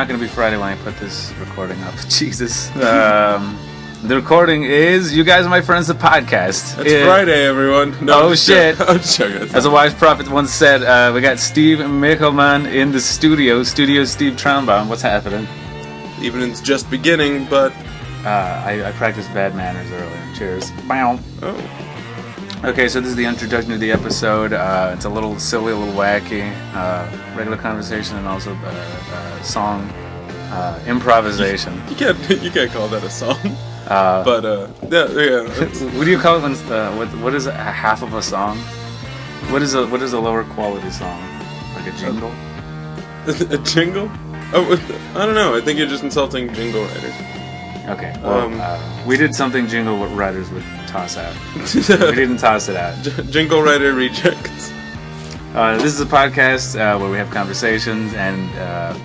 it's not going to be Friday when I put this recording up. Jesus. Um, the recording is You Guys Are My Friends, the podcast. It's It- Friday, everyone. No, Oh, shit. joking. I'm joking. As a wise prophet once said, uh, we got Steve Michelman in the studio. Studio Steve Traumbaum. What's happening? Evening's just beginning, but Uh, I, I practiced bad manners earlier. Cheers. Bow. oh, Okay, so this is the introduction to the episode. Uh, it's a little silly, a little wacky, uh, regular conversation, and also uh, uh, song uh, improvisation. you can't you can't call that a song. Uh, But uh, yeah, yeah. what do you call it when uh, what, what is a half of a song? What is a what is a lower quality song? Like a jingle? a jingle? Oh, I don't know. I think you're just insulting jingle writers. Okay. Well, Um, uh, we did something jingle writers would toss out. We didn't toss it out. Jingle writer rejects. Uh, this is a podcast uh, where we have conversations, and uh,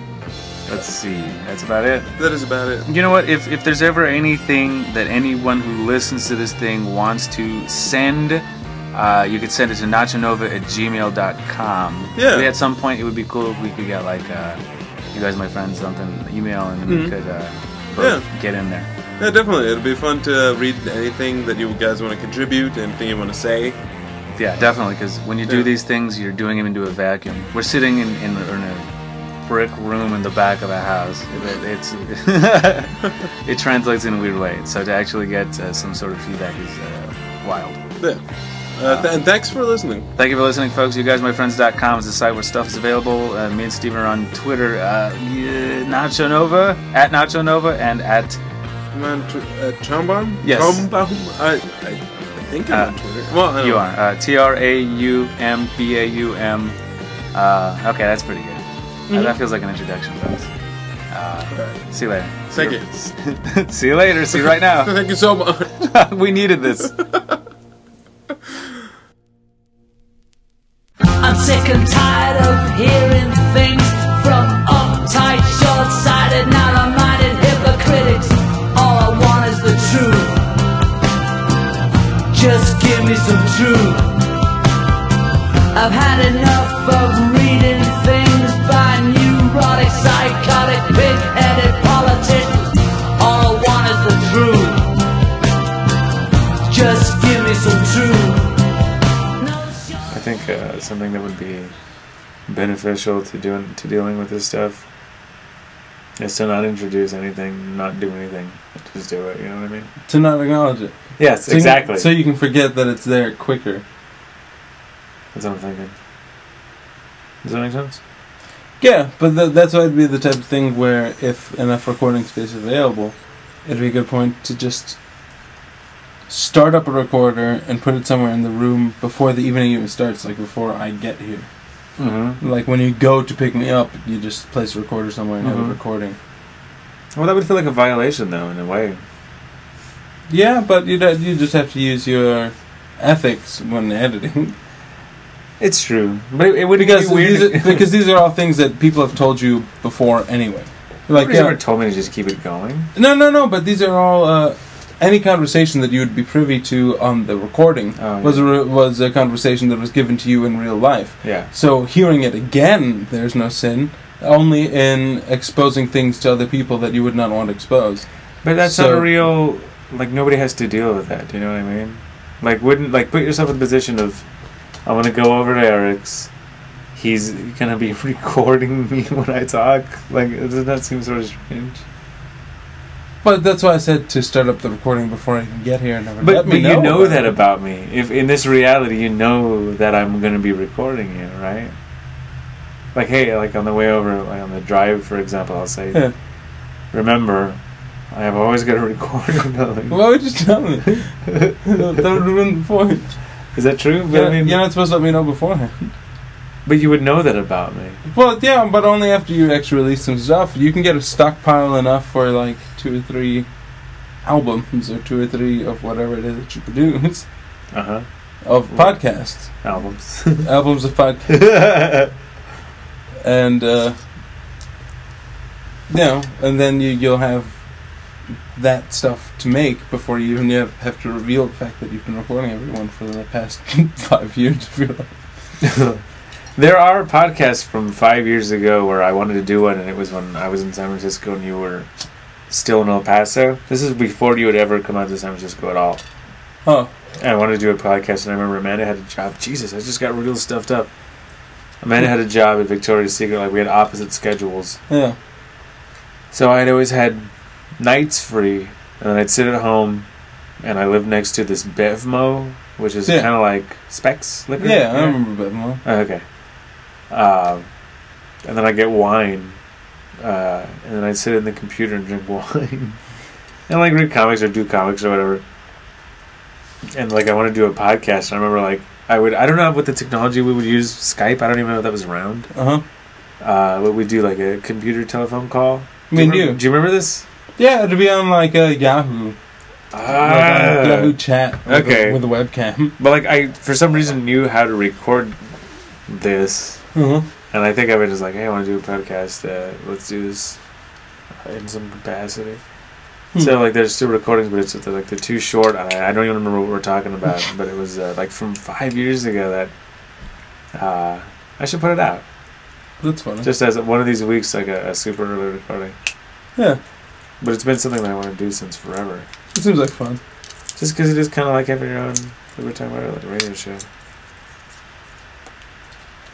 let's see, that's about it. That is about it. You know what? If, if there's ever anything that anyone who listens to this thing wants to send, uh, you could send it to nachonova at gmail.com. Yeah. Maybe at some point it would be cool if we could get, like, uh, you guys, my friends, something, email, and we Mhm. could uh, both Yeah. get in there. Yeah, definitely. It'll be fun to read anything that you guys want to contribute, anything you want to say. Yeah, definitely, because when you do Yeah. these things, you're doing them into a vacuum. We're sitting in, in, in a brick room in the back of a house. It, it's it translates in a weird way. So to actually get uh, some sort of feedback is uh, wild. Yeah. Uh, th- and thanks for listening. Thank you for listening, folks. You guys, myfriends.com is the site where stuff is available. Uh, me and Steven are on Twitter, uh, yeah, Nacho Nova, at Nacho Nova, and at on tw- uh, Chombaum? Yes. Chombaum? I, I, I think I'm Uh, on Twitter. Well, you are uh, T R A U M B A U M. Uh, okay, that's pretty good. Uh, that feels like an introduction, folks. Uh, Alright. see you later. Thank you. see you later. See you right now. Thank you so much. we needed this. I'm sick and tired of hearing things Just give truth. I've had enough of reading things by neurotic, psychotic, pig-headed politicians. All I want is the truth. Just give me some truth. I think uh, something that would be beneficial to doing to dealing with this stuff is to not introduce anything, not do anything, just do it. You know what I mean? to not acknowledge it. Yes, So you- exactly. so you can forget that it's there quicker. That's what I'm thinking. Does that make sense? Yeah, but th- that's why it'd be the type of thing where if enough recording space is available, it'd be a good point to just start up a recorder and put it somewhere in the room before the evening even starts, like before I get here. Mm-hmm. Like when you go to pick me up, you just place a recorder somewhere and have Mhm. a recording. Well, that would feel like a violation, though, in a way. Yeah, but you you just have to use your ethics when editing. It's true, but it, it would because be weird. these are, because these are all things that people have told you before anyway. Like Nobody's yeah, ever told me to just keep it going. no, no, no. But these are all uh, any conversation that you would be privy to on the recording Oh, was a re- was a conversation that was given to you in real life. Yeah. So hearing it again, there's no sin. Only in exposing things to other people that you would not want to expose. But that's So- not a real. Like nobody has to deal with that. Do you know what I mean? Like, wouldn't like put yourself in the position of, I want to go over to Eric's. He's gonna be recording me when I talk. Like, doesn't that seem sort of strange? But that's why I said to start up the recording before I even get here. And never But, but me you know about that it. about me. If in this reality, you know that I'm gonna be recording you, right? Like, hey, like on the way over, like on the drive, for example, I'll say, Yeah. remember, I have always got to record. like, Why would you tell me? that would ruin the point. Is that true? But You're, I mean, you're not supposed to let me know beforehand. but you would know that about me. Well, yeah, but only after you actually release some stuff. You can get a stockpile enough for like two or three albums or two or three of whatever it is that you produce Uh huh. of podcasts, Albums. albums of podcasts, and uh, you know, and then you you'll have that stuff to make before you even have, have to reveal the fact that you've been recording everyone for the past five years of your life. There are podcasts from five years ago where I wanted to do one, and it was when I was in San Francisco and you were still in El Paso. This is before you had ever come out to San Francisco at all. Oh, And I wanted to do a podcast, and I remember Amanda had a job. Jesus, I just got real stuffed up. Amanda had a job at Victoria's Secret, like we had opposite schedules. yeah. So I had always had nights free, and then I'd sit at home, and I lived next to this Bevmo, which is Yeah. kind of like Specs liquor. Yeah, I remember Bevmo. Oh, okay. Um, and then I get wine, uh, and then I'd sit in the computer and drink wine, and like read comics or do comics or whatever. And like I want to do a podcast, and I remember like I would I don't know what the technology we would use Skype. I don't even know if that was around. Uh huh. Uh, but we do like a computer telephone call. Me and you. Do you remember this? Yeah, to be on like a Yahoo, like Ah. Yahoo chat. With okay. A, with a webcam. But like I, for some reason, knew how to record this, Uh huh. and I think I was just like, "Hey, I want to do a podcast. Uh, let's do this in some capacity." Hmm. So like, there's two recordings, but it's they're, like they're too short. I, I don't even remember what we're talking about, but it was uh, like from five years ago that uh, I should put it out That's funny. just as one of these weeks, like a, a super early recording. yeah, But it's been something that I want to do since forever. it seems like fun. Just because it is kind of like having your own, we were talking about like radio show.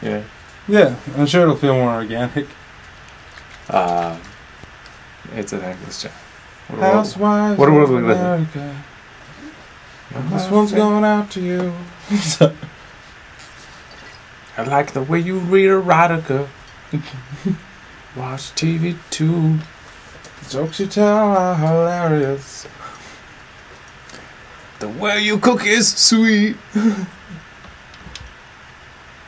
Yeah. Yeah, I'm sure it'll feel more organic. Uh, it's a thankless job. What a Housewives what a world we live in. America. This one's going out to you. I like the way you read erotica. Watch TV too. The jokes you tell are hilarious. The way you cook is sweet.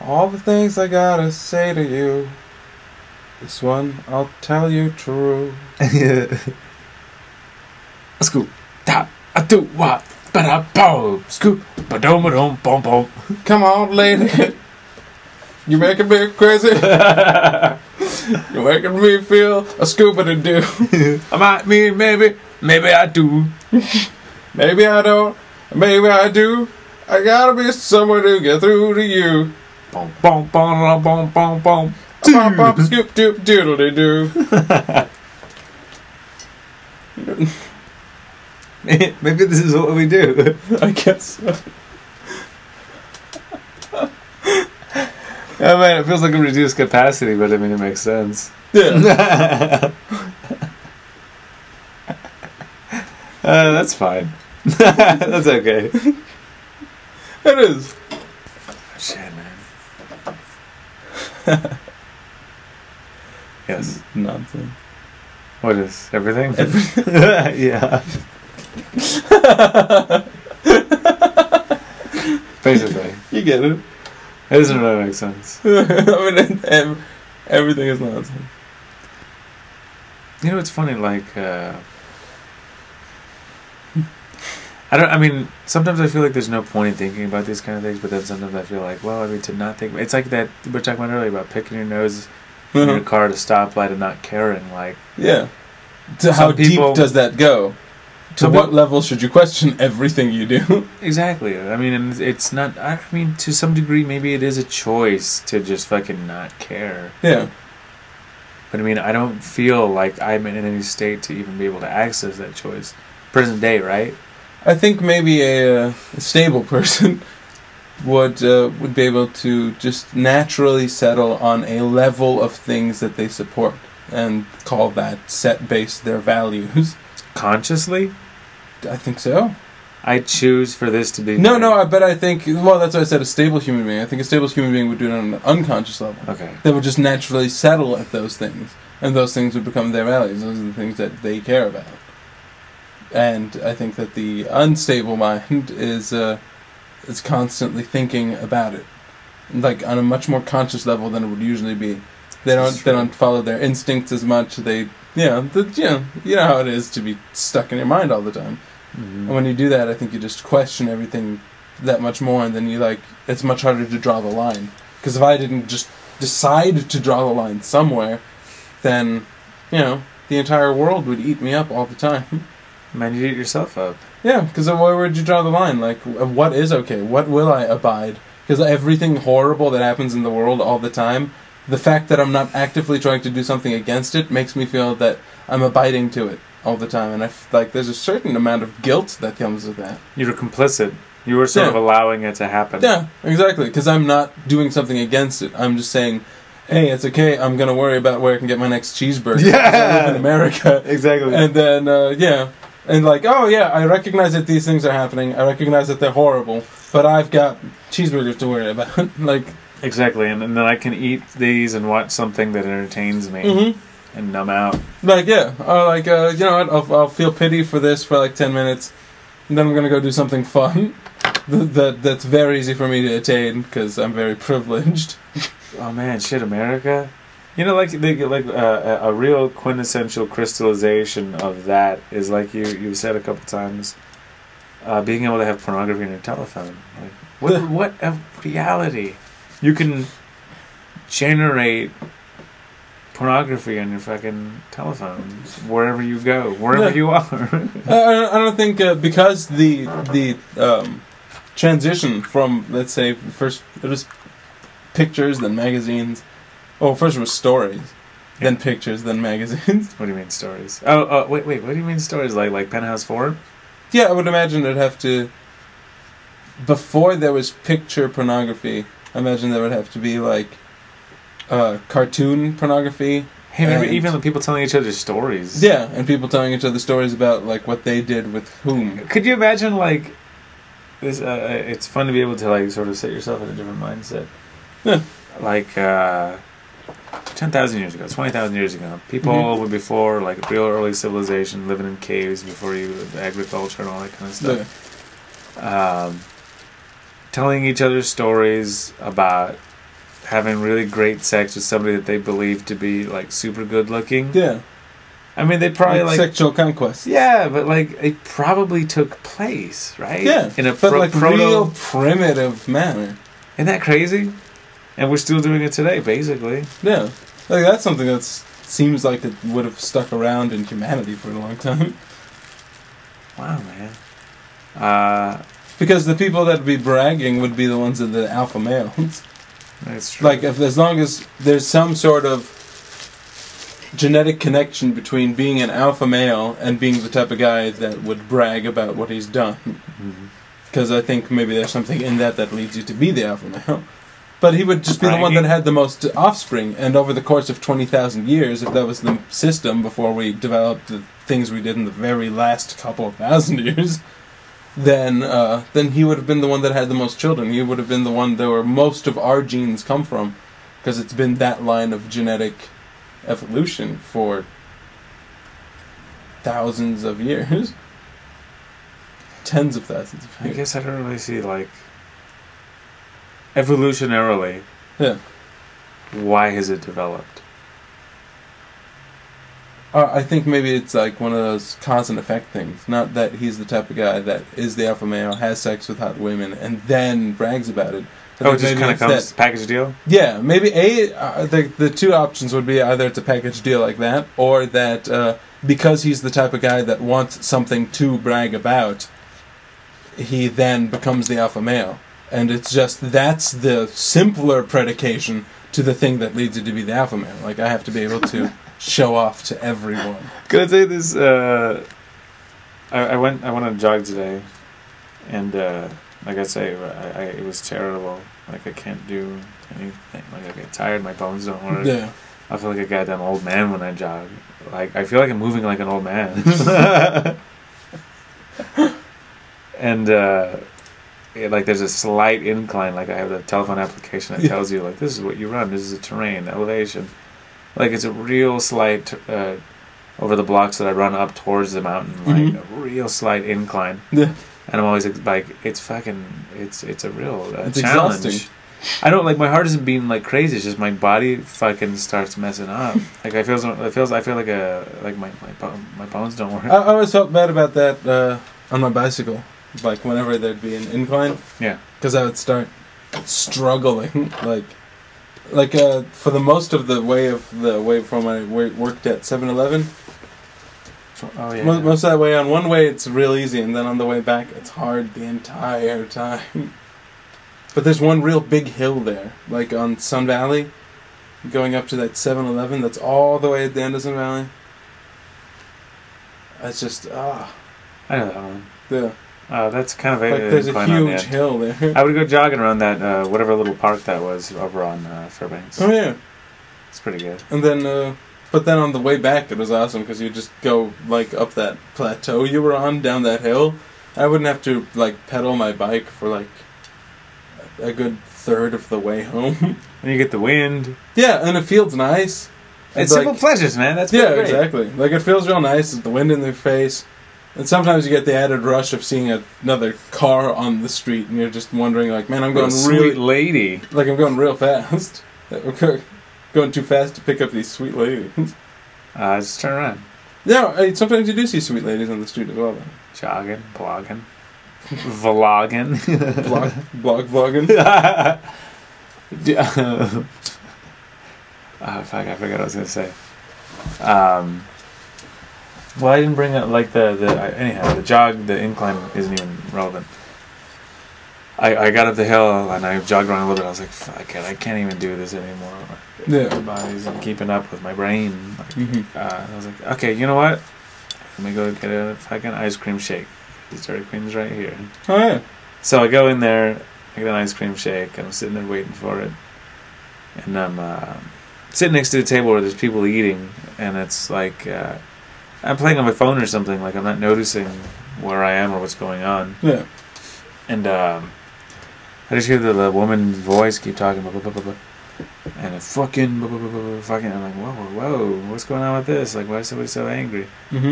All the things I gotta say to you. This one I'll tell you true. Scoop. Tap. I do what? But I boom. Scoop. Ba dum ba dum bum bum. Come on, lady. You're making me crazy. You're making me feel a scuba to do. I might mean maybe. Maybe I do. Maybe I don't. Maybe I do. I gotta be someone to get through to you. Bum bum bum bum bum bum. Pop, pop, scoop, doop, doodle doo. Maybe this is what we do. I guess. so. I mean, it feels like a reduced capacity, but I mean, it makes sense. Yeah. Uh, that's fine. that's okay. It is. Shit, man. yes. Nonsense. What is everything? yeah. Basically, You get it. It doesn't really make sense. I mean, ev- everything is nonsense. You know, it's funny. Like, uh, I don't. I mean, sometimes I feel like there's no point in thinking about these kind of things, but then sometimes I feel like, well, I mean, to not think. It's like that we were talking about earlier about picking your nose in your car at a stoplight and not caring. Like, Yeah. To how people- deep does that go? To what level should you question everything you do? exactly. I mean, and it's not. I mean, to some degree, maybe it is a choice to just fucking not care. yeah. But I mean, I don't feel like I'm in any state to even be able to access that choice. Present day, right? I think maybe a, uh, a stable person would uh, would be able to just naturally settle on a level of things that they support and call that set base their values. Consciously, I think so. I choose for this to be. No, no, I- but I think well, that's why I said a stable human being. I think a stable human being would do it on an unconscious level. Okay. They would just naturally settle at those things, and those things would become their values. Those are the things that they care about. And I think that the unstable mind is uh, is constantly thinking about it, like on a much more conscious level than it would usually be. They don't they don't follow their instincts as much. They you know the, you know you know how it is to be stuck in your mind all the time. And when you do that, I think you just question everything that much more, and then you like it's much harder to draw the line. Because if I didn't just decide to draw the line somewhere, then you know the entire world would eat me up all the time. Man, you eat yourself up. yeah, because where would you draw the line? Like, what is okay? What will I abide because everything horrible that happens in the world all the time, the fact that I'm not actively trying to do something against it makes me feel that I'm abiding to it all the time, and I f- like there's a certain amount of guilt that comes with that. You were complicit. You were sort Yeah. of allowing it to happen. Yeah, exactly. Because I'm not doing something against it. I'm just saying, hey, it's okay. I'm gonna worry about where I can get my next cheeseburger. 'cause I live in America. Exactly. And then uh, yeah, and like, oh yeah, I recognize that these things are happening. I recognize that they're horrible, but I've got cheeseburgers to worry about. like, exactly. And, and then I can eat these and watch something that entertains me mhm. And numb out. like yeah, or like uh, you know what? I'll, I'll feel pity for this for like ten minutes, and then I'm gonna go do something fun. That, that that's very easy for me to attain because I'm very privileged. Oh man, shit, America. You know, like they, like uh, a a real quintessential crystallization of that is like you you said a couple times, uh, being able to have pornography on your telephone. Like, what what a reality! You can generate pornography on your fucking telephone wherever you go, wherever Yeah. you are. I, don't think uh, because the the um, transition from let's say first it was pictures then magazines. Oh, first it was stories, then pictures, then magazines. what do you mean stories? Oh, oh, wait, wait. What do you mean stories? Like like Penthouse Forum? yeah, I would imagine it'd have to. Before there was picture pornography, I imagine there would have to be like uh, cartoon pornography. Hey, And- even the people telling each other stories. Yeah, and people telling each other stories about like what they did with whom. Could you imagine like this? Uh, it's fun to be able to like sort of set yourself in a different mindset. Yeah. Like uh, ten thousand years ago, twenty thousand years ago, people Mhm. were before like real early civilization, living in caves before you agriculture and all that kind of stuff. Yeah. Um, telling each other stories about having really great sex with somebody that they believe to be like super good looking. Yeah. I mean, they probably like sexual conquest. yeah, but like it probably took place, right? Yeah, in a but pro- like proto. real primitive manner. Isn't that crazy? And we're still doing it today, basically. Yeah, like that's something that seems like it would have stuck around in humanity for a long time. Wow, man. Uh, Because the people that would be bragging would be the ones that are the alpha males. that's true. like if as long as there's some sort of genetic connection between being an alpha male and being the type of guy that would brag about what he's done. Mm-hmm. Because I think maybe there's something in that that leads you to be the alpha male. But he would just be the one that had the most offspring, and over the course of 20,000 years, if that was the system before we developed the things we did in the very last couple of thousand years, then uh, then he would have been the one that had the most children. He would have been the one that where most of our genes come from, because it's been that line of genetic evolution for thousands of years. Tens of thousands of years. I guess I don't really see like evolutionarily. Yeah. Why has it developed? Uh, I think maybe it's like one of those cause and effect things. Not that he's the type of guy that is the alpha male, has sex with hot women, and then brags about it. I Oh, it just kind of comes that- package deal. yeah, maybe a uh, the the two options would be either it's a package deal like that, or that uh, because he's the type of guy that wants something to brag about, he then becomes the alpha male, and it's just that's the simpler predication to the thing that leads you to be the alpha male. Like I have to be able to show off to everyone. Can I say this? Uh, I, I went I went on a jog today, and uh, like I say, I, I, it was terrible. Like I can't do anything. Like I get tired, my bones don't work. Yeah. I feel like a goddamn old man when I jog. Like I feel like I'm moving like an old man. and uh, yeah, like there's a slight incline. Like I have the telephone application that Yeah. tells you like this is what you run. This is the terrain, elevation. Like it's a real slight uh, over the blocks that I run up towards the mountain. Like Mhm. a real slight incline. Yeah. And I'm always like, it's fucking, it's it's a real uh, It's challenge. exhausting. I don't like my heart isn't beating like crazy. It's just my body fucking starts messing up. Like I feel, I feels, I feel like a like my my, my bones don't work. I, I always felt bad about that uh, on my bicycle. Like whenever there'd be an incline, yeah. because I would start struggling. like, like uh, for the most of the way of the way from I wo- worked at 7-Eleven. Oh yeah. Mo- Most of that way on one way it's real easy, and then on the way back it's hard the entire time. But there's one real big hill there, like on Sun Valley, going up to that 7-Eleven. That's all the way at the end of Sun Valley. It's just ah, I know that one. the Uh, that's kind of a like there's a huge hill there. I would go jogging around that uh, whatever little park that was over on uh, Fairbanks. oh yeah, It's pretty good. and then uh, but then on the way back it was awesome because you just go like up that plateau you were on down that hill. I wouldn't have to like pedal my bike for like a good third of the way home. And you get the wind. yeah, and it feels nice. It's like- simple pleasures, man. That's yeah, great. exactly. Like it feels real nice. It's the wind in their face, and sometimes you get the added rush of seeing a, another car on the street, and you're just wondering, like, man, I'm going sweet really, lady. like, I'm going real fast. Going too fast to pick up these sweet ladies. Uh, just turn around. yeah, sometimes you do see sweet ladies on the street as well. Though. Jogging, blogging, vlogging. Blog, blog vlogging. Oh fuck! I forgot what I was gonna say. Um, well, I didn't bring up like the the I- anyhow the jog the incline isn't even relevant. I I got up the hill and I jogged around a little bit. I was like, fuck it, I can't even do this anymore. Yeah. My body's keeping up with my brain. Like, Mhm. uh, I was like, okay, you know what? Let me go get a fucking ice cream shake. This Dairy Queen's right here. Oh yeah. So I go in there, I get an ice cream shake, and I'm sitting there waiting for it. And I'm uh, sitting next to the table where there's people eating, and it's like uh, I'm playing on my phone or something. Like I'm not noticing where I am or what's going on. Yeah. And um, I just hear the, the woman's voice keep talking, blah, blah, blah, blah, blah. and it fucking, blah, blah, blah, blah, blah, fucking. I'm like, whoa, whoa, whoa, what's going on with this? Like, why is somebody so angry? Mm-hmm.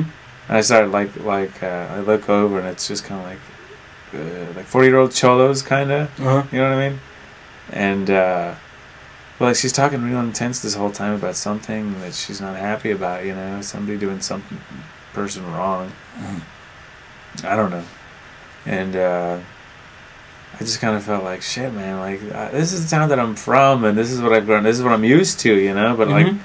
And I start like like uh, I look over and it's just kind of like uh, like forty year old cholos kind of Uh huh. you know what I mean and uh, well like she's talking real intense this whole time about something that she's not happy about you know somebody doing some person wrong. I don't know. And uh, I just kind of felt like shit man like uh, this is the town that I'm from and this is what I've grown this is what I'm used to you know but like Mhm.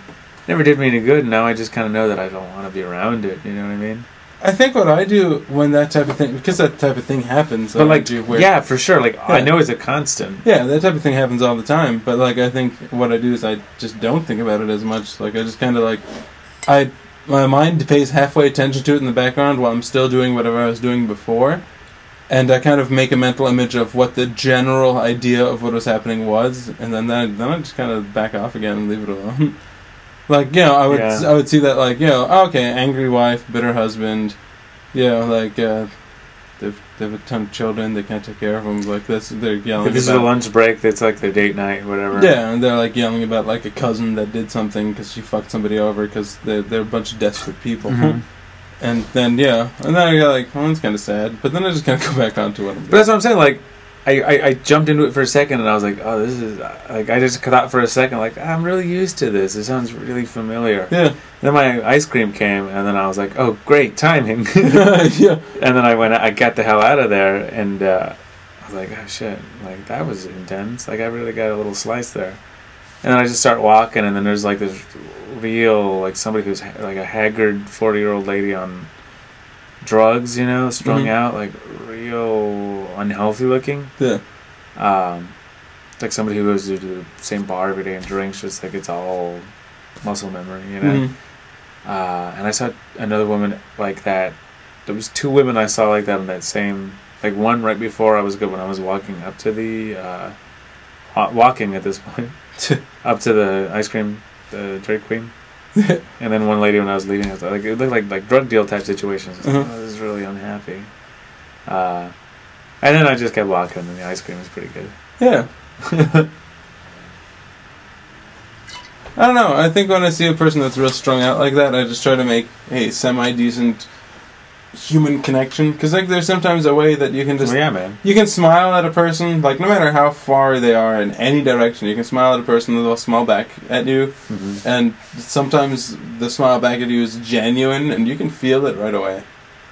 never did me any good and now I just kind of know that I don't want to be around it you know what I mean I think what I do when that type of thing, because that type of thing happens, But I like, do where- yeah, for sure. Like, I know it's a constant. Yeah, that type of thing happens all the time. But like, I think what I do is I just don't think about it as much. Like, I just kind of like, I my mind pays halfway attention to it in the background while I'm still doing whatever I was doing before, and I kind of make a mental image of what the general idea of what was happening was, and then that, then I just kind of back off again and leave it alone. like, you know, I would Yeah. I would see that like, you know, oh, okay, angry wife, bitter husband, you know, like. uh They've, they have a ton of children. They can't take care of them. Like this, they're yelling. If this is a lunch break, that's like their date night, whatever. yeah, and they're like yelling about like a cousin that did something because she fucked somebody over because they're, they're a bunch of desperate people. Mhm. And then, yeah, and then I got like, well, that's kind of sad. But then I just kind of go back onto what I'm But that's what I'm saying. Like, I, I, I jumped into it for a second, and I was like, oh, this is like I just thought for a second, like I'm really used to this. It sounds really familiar. Yeah, Then my ice cream came, and then I was like, oh, great timing. yeah, and then I went, I got the hell out of there, and uh, I was like, oh shit, like that was intense. Like I really got a little slice there. And then I just start walking, and then there's like this real, like somebody who's ha- like a haggard forty year old lady on drugs, you know, strung Mhm. out, like unhealthy looking. yeah. Um, like somebody who goes to the same bar every day and drinks, just like it's all muscle memory, you know. Mhm. Uh, and I saw another woman like that. There was two women I saw like that in that same, like one right before I was good when I was walking up to the, uh, walking at this point, up to the ice cream, the Dairy Queen, and then one lady when I was leaving, I was like it looked like like drug deal type situations. I was like, Mhm. oh, this is really unhappy. Uh, and then I just kept walking, and then the ice cream was pretty good. Yeah. I don't know. I think when I see a person that's real strung out like that, I just try to make a semi decent human connection. Because like, there's sometimes a way that you can just well, yeah, man. You can smile at a person, like no matter how far they are in any direction, you can smile at a person and they'll smile back at you. hmm And sometimes the smile back at you is genuine and you can feel it right away.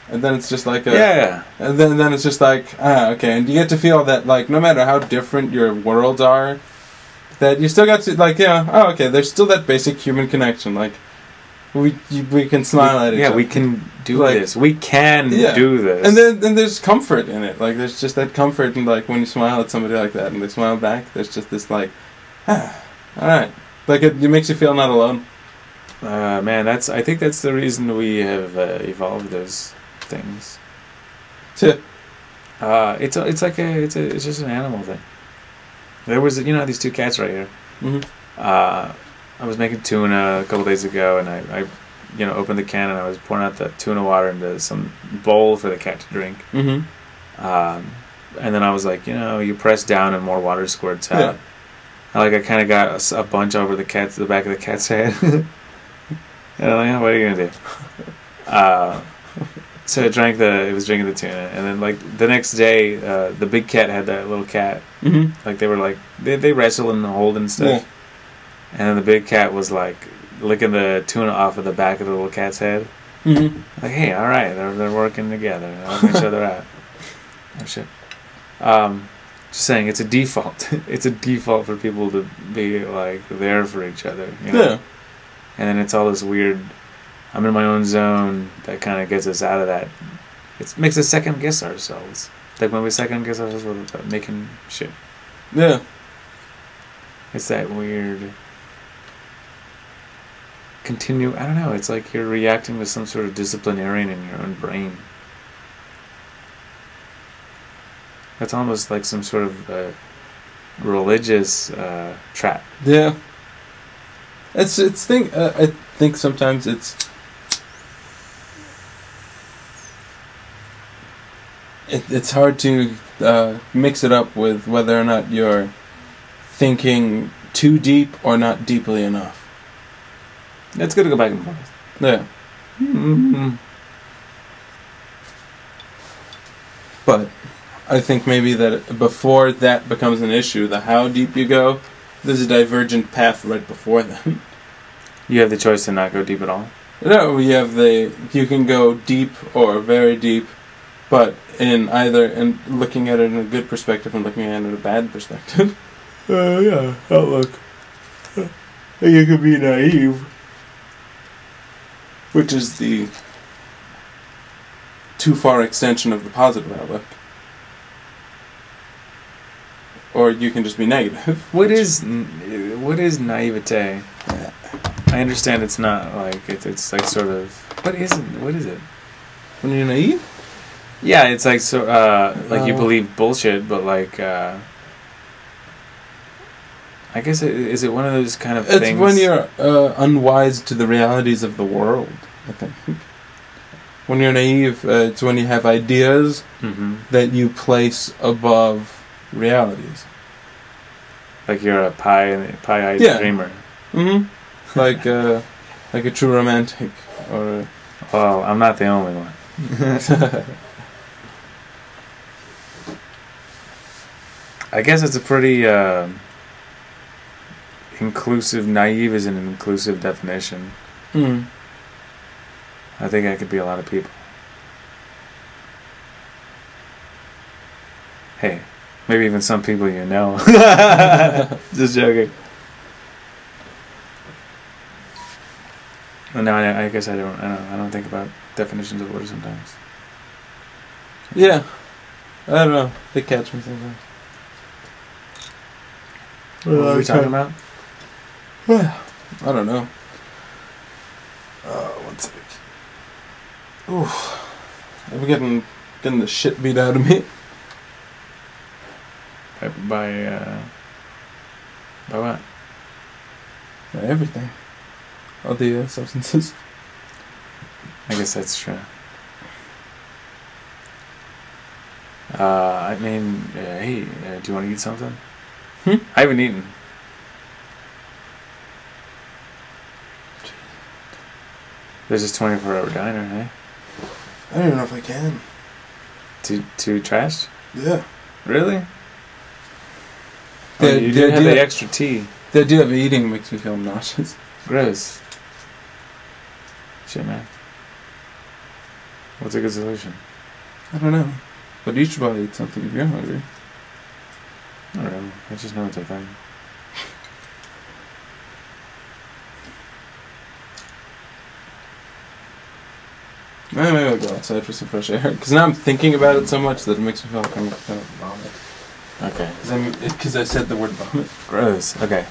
And then it's just like a. Yeah, And then, then it's just like, ah, okay. And you get to feel that, like, no matter how different your worlds are, that you still got to, like, yeah, oh, okay, there's still that basic human connection. Like, we you- we can smile at each yeah, other. we can do Like- this. We can Yeah. do this. And then, then there's comfort in it. Like there's just that comfort in like when you smile at somebody like that and they smile back. There's just this like, ah, all right. Like it, it makes you feel not alone. uh, man, that's. I think that's the reason we have uh, evolved as things. Tch. Uh, it's a, it's like a it's a it's just an animal thing. There was you know these two cats right here. hmm Uh, I was making tuna a couple days ago, and I, I, you know, opened the can and I was pouring out the tuna water into some bowl for the cat to drink. hmm Um, and then I was like, you know, you press down and more water squirts out. Yeah. I like I kind of got a bunch over the cat's the back of the cat's head. and I'm like, "Oh, what are you gonna do? Uh, so it drank the it was drinking the tuna, and then like the next day, uh, the big cat had that little cat. hmm Like they were like they they wrestle and hold and stuff. Yeah. And then the big cat was like licking the tuna off of the back of the little cat's head. hmm Like, hey, all right, they're they're working together, helping each other out. Oh shit. Um, just saying, it's a default. it's a default for people to be like there for each other. You know? Yeah. And then it's all this weird. I'm in my own zone that kind of gets us out of that. It makes us second guess ourselves. Like when we second guess ourselves uh, making shit. Yeah. It's that weird. Continue. I don't know. It's like you're reacting to some sort of disciplinarian in your own brain. It's almost like some sort of uh, religious uh, trap. Yeah. It's it's think uh, I think sometimes it's it, it's hard to uh, mix it up with whether or not you're thinking too deep or not deeply enough. It's good to go back and forth. Yeah. Mm-hmm. But I think maybe that before that becomes an issue, the how deep you go, there's a divergent path right before then. You have the choice to not go deep at all. No, we have the you can go deep or very deep, but in either in looking at it in a good perspective and looking at it in a bad perspective. Uh, yeah, outlook. You could be naive. which is the too far extension of the positive outlook. Or you can just be negative. What is what is naivete? I understand it's not like it's it's like sort of what is it? What is it? when you're naive? Yeah, it's like so uh like you Uh, believe bullshit, but like uh I guess it, is it one of those kind of It's things when you're uh, unwise to the realities of the world. I think. When you're naive, uh, it's when you have ideas hmm that you place above realities. like you're a pie pie-eyed Yeah. dreamer. Mm-hmm. Like, uh, like a true romantic, or. Well, I'm not the only one. I guess it's a pretty uh, inclusive. Naive is an inclusive definition. mm. I think I could be a lot of people. Hey, maybe even some people you know. Just joking. Well, No, I, I guess I don't. I don't. I don't think about definitions of words sometimes. Yeah. I don't know. They catch me sometimes. What were we talking about? I don't know. Uh, one sec. Oof. I'm getting getting the shit beat out of me. By by, uh, by what? By everything. All the uh, substances. I guess that's true. Uh, I mean, uh, hey, uh, do you want to eat something? Hmm? I haven't eaten. There's this 24 hour diner, hey? I don't even know if I can. Too, too trashed? Yeah. Really? The- oh, you the did have the extra tea. The idea of eating makes me feel nauseous. Gross. Shit, man. What's a good solution? I don't know. But you should probably eat something if you're hungry. I don't know. I just know it's a thing. Maybe I'll go outside for some fresh air. Because now I'm thinking about it so much that it makes me feel like I'm going to vomit. Okay. Because I said the word vomit. Gross. Okay.